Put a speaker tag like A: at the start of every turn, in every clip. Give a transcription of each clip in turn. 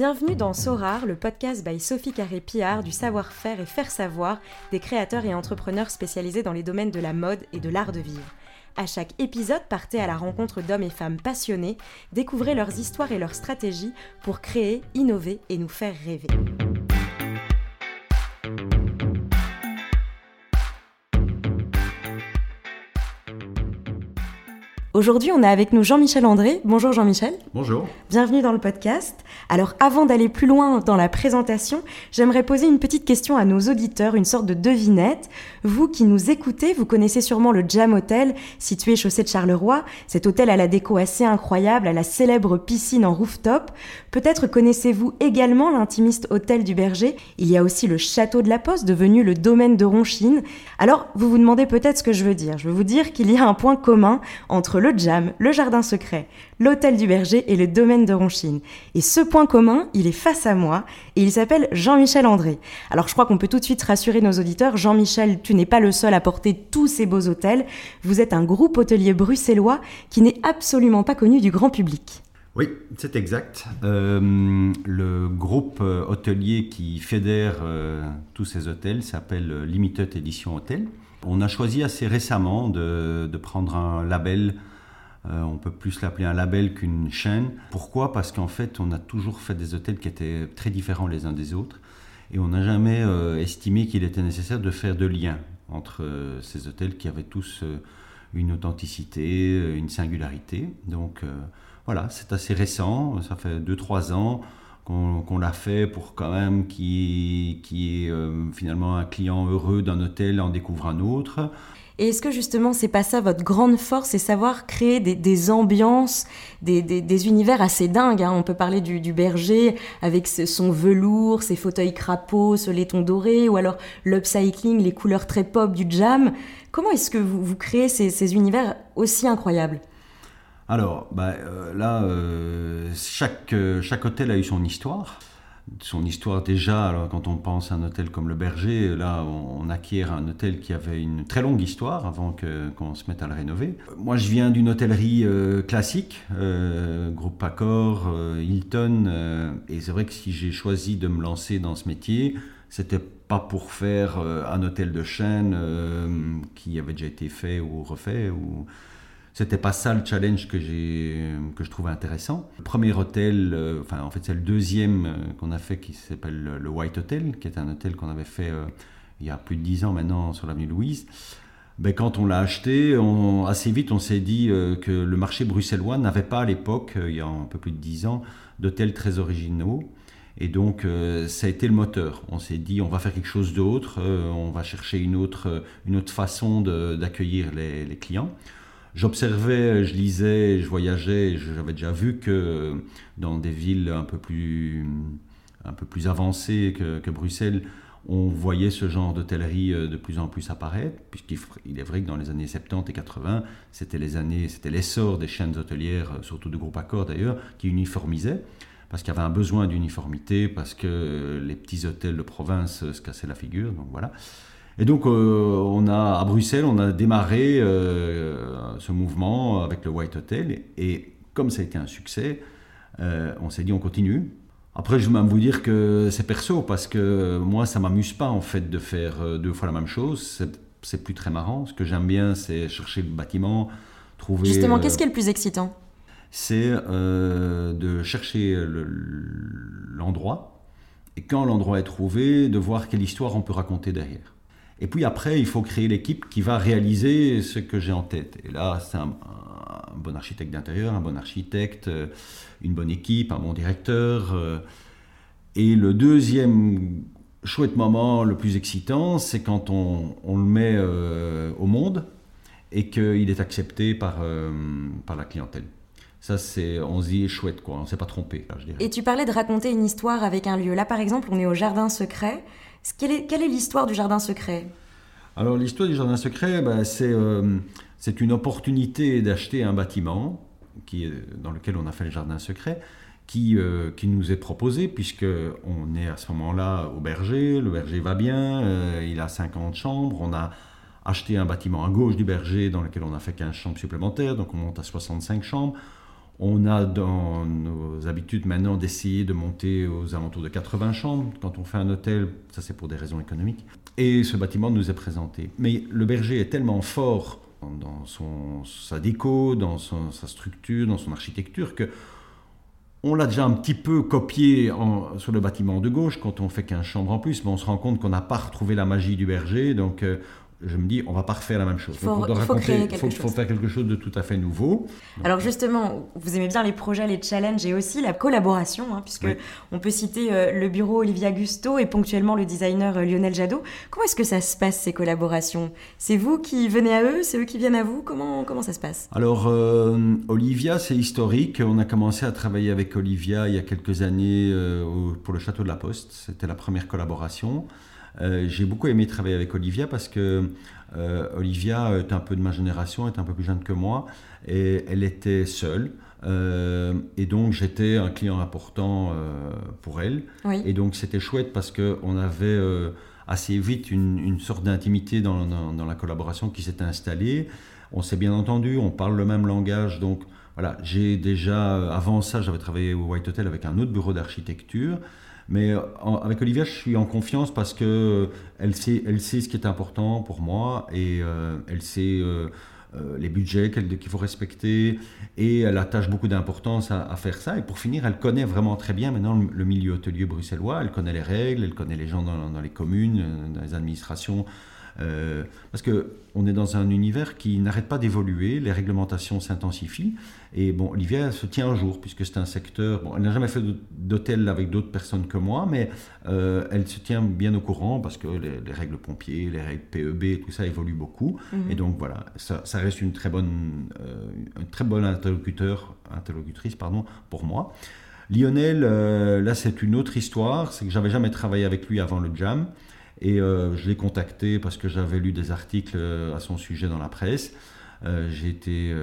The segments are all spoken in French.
A: Bienvenue dans Sorar, le podcast by Sophie Carré-Pillard du savoir-faire et faire savoir des créateurs et entrepreneurs spécialisés dans les domaines de la mode et de l'art de vivre. À chaque épisode, partez à la rencontre d'hommes et femmes passionnés, découvrez leurs histoires et leurs stratégies pour créer, innover et nous faire rêver. Aujourd'hui, on a avec nous Jean-Michel André. Bonjour Jean-Michel.
B: Bonjour.
A: Bienvenue dans le podcast. Alors avant d'aller plus loin dans la présentation, j'aimerais poser une petite question à nos auditeurs, une sorte de devinette. Vous qui nous écoutez, vous connaissez sûrement le Jam Hotel, situé chaussée de Charleroi. Cet hôtel à la déco assez incroyable, à la célèbre piscine en rooftop. Peut-être connaissez-vous également l'intimiste hôtel du Berger. Il y a aussi le château de la Poste, devenu le domaine de Ronchine. Alors, vous vous demandez peut-être ce que je veux dire. Je veux vous dire qu'il y a un point commun entre le Jam, le Jardin Secret, l'Hôtel du Berger et le Domaine de Ronchine. Et ce point commun, il est face à moi et il s'appelle Jean-Michel André. Alors je crois qu'on peut tout de suite rassurer nos auditeurs. Jean-Michel, tu n'es pas le seul à porter tous ces beaux hôtels. Vous êtes un groupe hôtelier bruxellois qui n'est absolument pas connu du grand public.
B: Oui, c'est exact. Euh, le groupe euh, hôtelier qui fédère euh, tous ces hôtels s'appelle Limited Edition Hotel. On a choisi assez récemment de prendre un label euh, on peut plus l'appeler un label qu'une chaîne. Pourquoi? Parce qu'en fait, on a toujours fait des hôtels qui étaient très différents les uns des autres. Et on n'a jamais euh, estimé qu'il était nécessaire de faire de lien entre euh, ces hôtels qui avaient tous une authenticité, une singularité. Donc voilà, c'est assez récent, ça fait 2-3 ans qu'on l'a fait pour quand même qui qui est finalement un client heureux d'un hôtel en découvre un autre.
A: Et est-ce que justement, c'est pas ça votre grande force, c'est savoir créer des, ambiances, des, univers assez dingues hein. On peut parler du, berger avec son velours, ses fauteuils crapauds, ce laiton doré, ou alors l'upcycling, les couleurs très pop du jam. Comment est-ce que vous, créez ces, univers aussi incroyables?
B: Alors, bah, euh, là, euh, chaque, chaque hôtel a eu son histoire son histoire déjà, alors quand on pense à un hôtel comme le Berger, là on, acquiert un hôtel qui avait une très longue histoire avant qu'on se mette à le rénover. Moi je viens d'une hôtellerie euh, classique, euh, groupe Accor, euh, Hilton, et c'est vrai que si j'ai choisi de me lancer dans ce métier, c'était pas pour faire un hôtel de chaîne qui avait déjà été fait ou refait ou c'était pas ça le challenge que, que je trouvais intéressant. Le premier hôtel, euh, enfin en fait c'est le deuxième euh, qu'on a fait qui s'appelle le White Hotel, qui est un hôtel qu'on avait fait euh, il y a plus de dix ans maintenant sur l'avenue Louise. Ben, quand on l'a acheté, assez vite on s'est dit que le marché bruxellois n'avait pas à l'époque, il y a un peu plus de dix ans, d'hôtels très originaux. Et donc, ça a été le moteur. On s'est dit, on va faire quelque chose d'autre, on va chercher une autre, une autre façon d'accueillir les, clients. J'observais, je lisais, je voyageais, j'avais déjà vu que dans des villes un peu plus, un peu plus avancées que, Bruxelles, on voyait ce genre d'hôtellerie euh, de plus en plus apparaître, puisqu'il est vrai que dans les années 70 et 80, c'était les années, c'était l'essor des chaînes hôtelières, euh, surtout de groupe Accor d'ailleurs, qui uniformisaient, parce qu'il y avait un besoin d'uniformité, parce que les petits hôtels de province se cassaient la figure, donc voilà. Et donc, euh, on a, à Bruxelles, on a démarré euh, ce mouvement avec le White Hotel. Et comme ça a été un succès, euh, on s'est dit on continue. Après, je vais même vous dire que c'est perso, parce que moi, ça m'amuse pas en fait de faire deux fois la même chose. C'est plus très marrant. Ce que j'aime bien, c'est chercher le bâtiment, trouver.
A: Justement, qu'est-ce qui est le plus excitant?
B: C'est de chercher l'endroit. et quand l'endroit est trouvé, de voir quelle histoire on peut raconter derrière. Et puis après, il faut créer l'équipe qui va réaliser ce que j'ai en tête. Et là, c'est un, bon architecte d'intérieur, un bon architecte, euh, une bonne équipe, un bon directeur. Euh. Et le deuxième chouette moment, le plus excitant, c'est quand on, le met euh, au monde et qu'il est accepté par, par la clientèle. Ça, c'est, on se dit chouette, quoi. On s'est pas trompé, je dirais.
A: Et tu parlais de raconter une histoire avec un lieu. Là, par exemple, on est au Jardin Secret. Quelle est, l'histoire du Jardin Secret?
B: Alors l'histoire du Jardin Secret, ben, euh, c'est, une opportunité d'acheter un bâtiment qui dans lequel on a fait le Jardin Secret, qui, euh, qui nous est proposé, puisqu'on est à ce moment-là au berger, le berger va bien, euh, il a 50 chambres, on a acheté un bâtiment à gauche du berger dans lequel on a fait 15 chambres supplémentaires, donc on monte à 65 chambres. On a dans nos habitudes maintenant d'essayer de monter aux alentours de 80 chambres. Quand on fait un hôtel, ça c'est pour des raisons économiques. Et ce bâtiment nous est présenté. Mais le berger est tellement fort dans son, sa déco, dans sa structure, dans son architecture que on l'a déjà un petit peu copié sur le bâtiment de gauche quand on fait 15 chambres en plus, mais on se rend compte qu'on n'a pas retrouvé la magie du berger. Donc euh, je me dis, on va pas refaire la même chose.
A: Il faut,
B: faire quelque chose de tout à fait nouveau.
A: Alors justement, vous aimez bien les projets, les challenges et aussi la collaboration, hein, puisque on peut citer euh, le bureau Olivia Gusto et ponctuellement le designer euh, Lionel Jadot. Comment est-ce que ça se passe ces collaborations? C'est vous qui venez à eux, c'est eux qui viennent à vous? Comment comment ça se passe?
B: Alors euh, Olivia, c'est historique. On a commencé à travailler avec Olivia il y a quelques années pour le château de la Poste. C'était la première collaboration. Euh, j'ai beaucoup aimé travailler avec Olivia parce que euh, Olivia est un peu de ma génération, est un peu plus jeune que moi, et elle était seule. Euh, et donc j'étais un client important pour elle. Et donc c'était chouette parce qu'on avait assez vite une, sorte d'intimité dans, dans, la collaboration qui s'était installée. On s'est bien entendu, on parle le même langage. Donc voilà, j'ai déjà, avant ça, j'avais travaillé au White Hotel avec un autre bureau d'architecture. Mais euh, avec Olivia, je suis en confiance parce que euh, elle sait, elle sait ce qui est important pour moi et euh, elle sait les budgets qu'il faut respecter et elle attache beaucoup d'importance à, faire ça. Et pour finir, elle connaît vraiment très bien maintenant le, milieu hôtelier bruxellois. Elle connaît les règles, elle connaît les gens dans les communes, dans les administrations. Euh, parce qu'on est dans un univers qui n'arrête pas d'évoluer, les réglementations s'intensifient. Et bon, Olivia se tient un jour, puisque c'est un secteur. Bon, elle n'a jamais fait d'hôtel avec d'autres personnes que moi, mais euh, elle se tient bien au courant parce que les, règles pompiers, les règles PEB, tout ça évolue beaucoup. Mhm. Et donc voilà, ça, reste une très bonne, euh, une très bonne interlocuteur, interlocutrice pardon, pour moi. Lionel, là c'est une autre histoire, c'est que j'avais jamais travaillé avec lui avant le jam. Et euh, je l'ai contacté parce que j'avais lu des articles euh, à son sujet dans la presse. Euh, j'ai été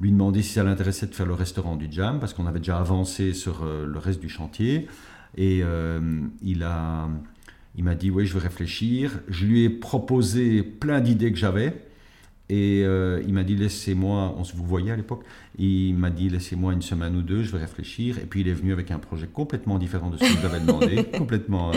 B: lui demander si ça l'intéressait de faire le restaurant du Jam, parce qu'on avait déjà avancé sur le reste du chantier. Et il a... Il m'a dit, oui, je vais réfléchir. Je lui ai proposé plein d'idées que j'avais. Et il m'a dit, laissez-moi, on se vous voyait à l'époque, il m'a dit, laissez-moi une semaine ou deux, je vais réfléchir. Et puis il est venu avec un projet complètement différent de ce que j'avais demandé, complètement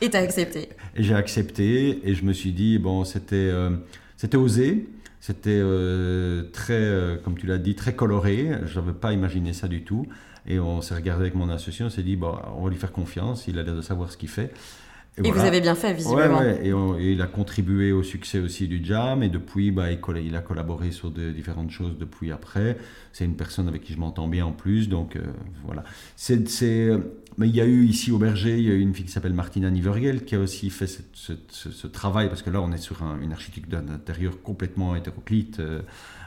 A: et tu as accepté
B: Et j'ai accepté et je me suis dit, bon, c'était euh, c'était osé, c'était euh, très, euh, comme tu l'as dit, très coloré. Je n'avais pas imaginé ça du tout. Et on s'est regardé avec mon associé, on s'est dit, bon, on va lui faire confiance, il a l'air de savoir ce qu'il fait.
A: Et, vous avez bien fait, visiblement.
B: Ouais, Et, il a contribué au succès aussi du Jam. Et depuis, bah, il, il, a collaboré sur de, différentes choses depuis après. C'est une personne avec qui je m'entends bien en plus. Donc voilà. C'est mais il y a eu ici au Berger, il y a eu une fille qui s'appelle Martina Nivergel qui a aussi fait ce, travail, parce que là on est sur une architecture d'intérieur complètement hétéroclite, euh,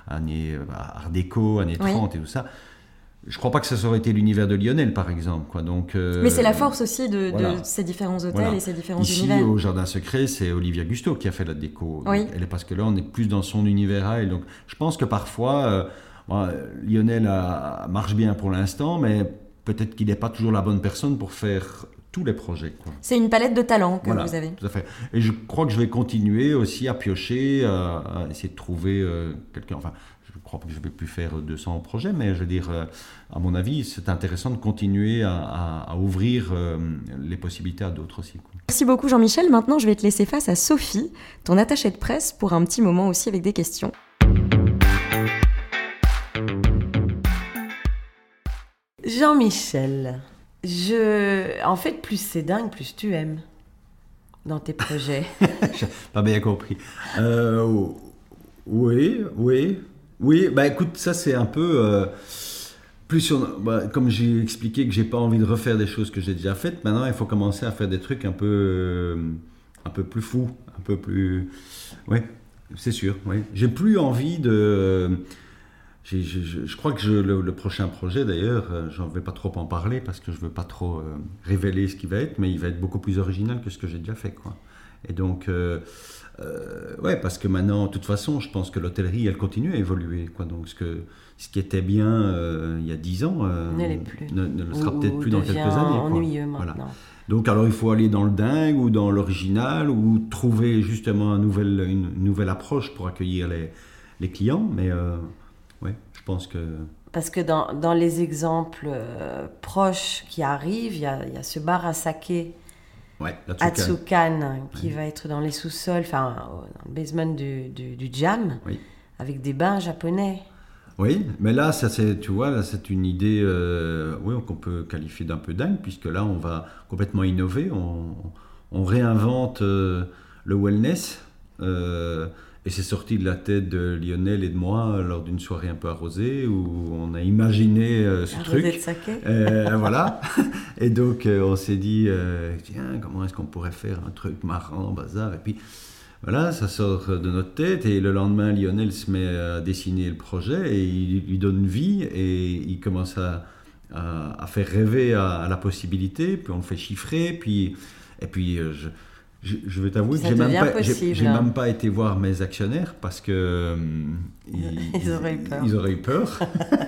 B: année euh, Art déco, années 30 et tout ça. Je ne crois pas que ça aurait été l'univers de Lionel, par exemple. Quoi. Donc,
A: euh, Mais c'est la force aussi de, ces différents hôtels et ces différents
B: Ici,
A: univers.
B: au Jardin Secret, c'est Olivia Gusto qui a fait la déco. Oui. Elle est parce que là, on est plus dans son univers à elle. Donc, je pense que parfois, Lionel marche bien pour l'instant, mais peut-être qu'il n'est pas toujours la bonne personne pour faire tous les projets.
A: C'est une palette de talents que vous avez.
B: Tout à fait. Et je crois que je vais continuer aussi à piocher, à, essayer de trouver euh, quelqu'un. Enfin, je crois pas que je vais plus faire 200 projets, mais je veux dire, euh, à mon avis, c'est intéressant de continuer à, ouvrir euh, les possibilités à d'autres aussi.
A: Merci beaucoup Jean-Michel. Maintenant, je vais te laisser face à Sophie, ton attachée de presse, pour un petit moment aussi avec des questions.
C: Jean-Michel, je... en fait, plus c'est dingue, plus tu aimes dans tes projets.
B: pas bien compris. Euh, oui, oui, oui. Bah écoute, ça c'est un peu. Euh, plus bah, comme j'ai expliqué que j'ai pas envie de refaire des choses que j'ai déjà faites, maintenant il faut commencer à faire des trucs un peu, euh, un peu plus fous, un peu plus. Oui, c'est sûr. Oui. J'ai plus envie de je, crois que le, prochain projet, d'ailleurs, euh, j'en vais pas trop en parler parce que je veux pas trop euh, révéler ce qu'il va être, mais il va être beaucoup plus original que ce que j'ai déjà fait. Quoi. Et donc, euh, ouais, parce que maintenant, de toute façon, je pense que l'hôtellerie, elle continue à évoluer. Quoi. Donc, ce, que, ce qui était bien il y a dix ans ne, ne, le sera peut-être plus dans quelques années.
C: ennuyeux maintenant.
B: Donc, alors, il faut aller dans le dingue ou dans l'original ou trouver justement un nouvel, une nouvelle approche pour accueillir les, les clients. Mais Oui, je pense que.
C: Parce que dans, dans les exemples euh, proches qui arrivent, il y a, y a ce bar à saké
B: Ouais.
C: Atsukan qui va être dans les sous-sols, enfin dans le basement du, du, du jam,
B: Oui.
C: avec des bains japonais.
B: Oui, mais là, ça, c'est, tu vois, c'est une idée euh, oui, qu'on peut qualifier d'un peu dingue, puisque là, on va complètement innover. On, on réinvente euh, le wellness. euh, et c'est sorti de la tête de Lionel et de moi lors d'une soirée un peu arrosée où on a imaginé euh, ce
C: Arrosé
B: truc.
C: de saké.
B: Euh, voilà. Et donc, euh, on s'est dit, euh, tiens, comment est-ce qu'on pourrait faire un truc marrant, bazar? Et puis, voilà, ça sort de notre tête. Et le lendemain, Lionel se met à dessiner le projet et il lui donne vie et il commence à, à, à faire rêver à, à la possibilité. Puis on le fait chiffrer. Puis, et puis, euh, je, je, je vais t'avouer que j'ai même, pas, même pas été voir mes actionnaires parce que euh,
C: Ils auraient eu peur.
B: Ils auraient eu peur.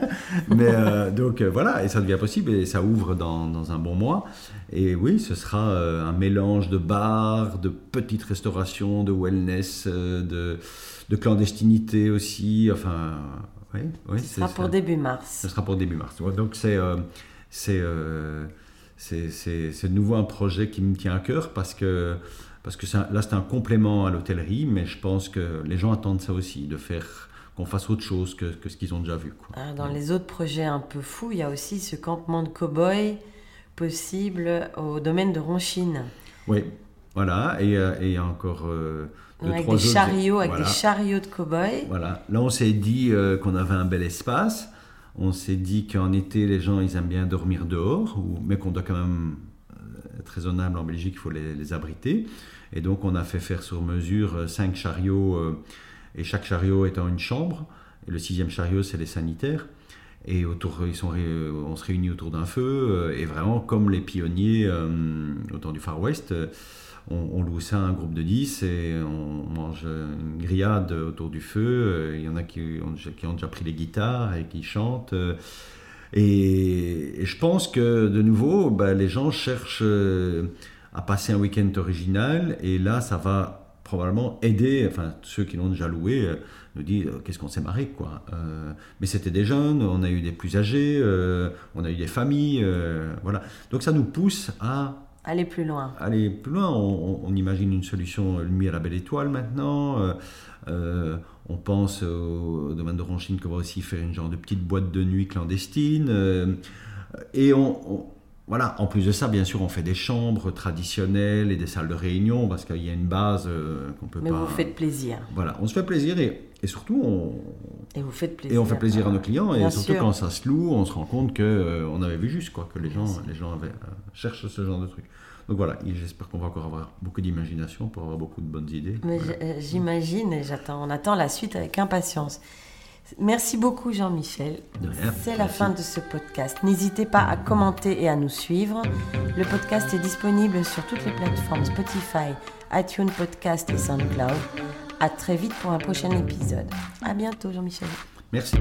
B: Mais euh, donc euh, voilà, et ça devient possible et ça ouvre dans, dans un bon mois. Et oui, ce sera euh, un mélange de bars, de petites restaurations, de wellness, de, de clandestinité aussi. Enfin, oui, oui.
C: Ce sera pour début mars.
B: Ce sera pour début mars. Donc c'est c'est c'est de nouveau un projet qui me tient à cœur parce que parce que là c'est un complément à l'hôtellerie, mais je pense que les gens attendent ça aussi, de faire qu'on fasse autre chose que, que ce qu'ils ont déjà vu. Quoi.
C: Ah, Dans les autres projets un peu fous, il y a aussi ce campement de cow-boy possible au domaine de Ronchine.
B: Oui, voilà, et euh, et il y a encore euh, deux,
C: avec
B: trois
C: des
B: autres-
C: chariots, avec
B: voilà.
C: des chariots de cow-boy.
B: Voilà. Là, on s'est dit euh, qu'on avait un bel espace. On s'est dit qu'en été, les gens, ils aiment bien dormir dehors, mais qu'on doit quand même euh, être raisonnable en Belgique, il faut les, abriter. Et donc, on a fait faire sur mesure euh, cinq chariots, euh, et chaque chariot étant une chambre. Et le sixième chariot, c'est les sanitaires. Et autour, ils sont, on se réunit autour d'un feu, et vraiment, comme les pionniers euh, du Far West, on, loue ça à un groupe de 10 et on mange une grillade autour du feu. Euh, Il y en a qui ont, déjà- pris les guitares et qui chantent. euh, Et, je pense que, de nouveau, bah, les gens cherchent euh, à passer un week-end original. Et là, ça va probablement aider, enfin, ceux qui l'ont déjà loué, nous disent qu'est-ce qu'on s'est marré, quoi. Mais c'était des jeunes, on a eu des plus âgés, on a eu des familles, voilà. Donc ça nous pousse à
C: Aller plus loin.
B: aller plus loin, on, on imagine une solution nuit à la belle étoile maintenant. euh, euh, on pense au, domaine de Ronchine qu'on va aussi faire une genre de petite boîte de nuit clandestine. euh, et on, on- voilà, en plus de ça, bien sûr, on fait des chambres traditionnelles et des salles de réunion parce qu'il y a une base euh, qu'on peut
C: Mais
B: pas.
C: vous faites plaisir.
B: Voilà, on se fait plaisir et, et surtout on,
C: Et vous faites plaisir.
B: et on fait plaisir à nos clients et surtout
C: sûr.
B: quand ça se loue, on se rend compte que euh, on avait vu juste quoi, que les gens, les gens avaient, euh, cherchent ce genre de truc. Donc voilà, j'espère qu'on va encore avoir beaucoup d'imagination pour avoir beaucoup de bonnes idées.
C: Mais
B: Voilà.
C: euh, j'imagine et j'attends, on attend la suite avec impatience. Merci beaucoup Jean-Michel.
B: De rien,
C: C'est la fin de ce podcast. N'hésitez pas à commenter et à nous suivre. Le podcast est disponible sur toutes les plateformes Spotify, iTunes Podcast et SoundCloud. À très vite pour un prochain épisode. À bientôt Jean-Michel.
B: Merci.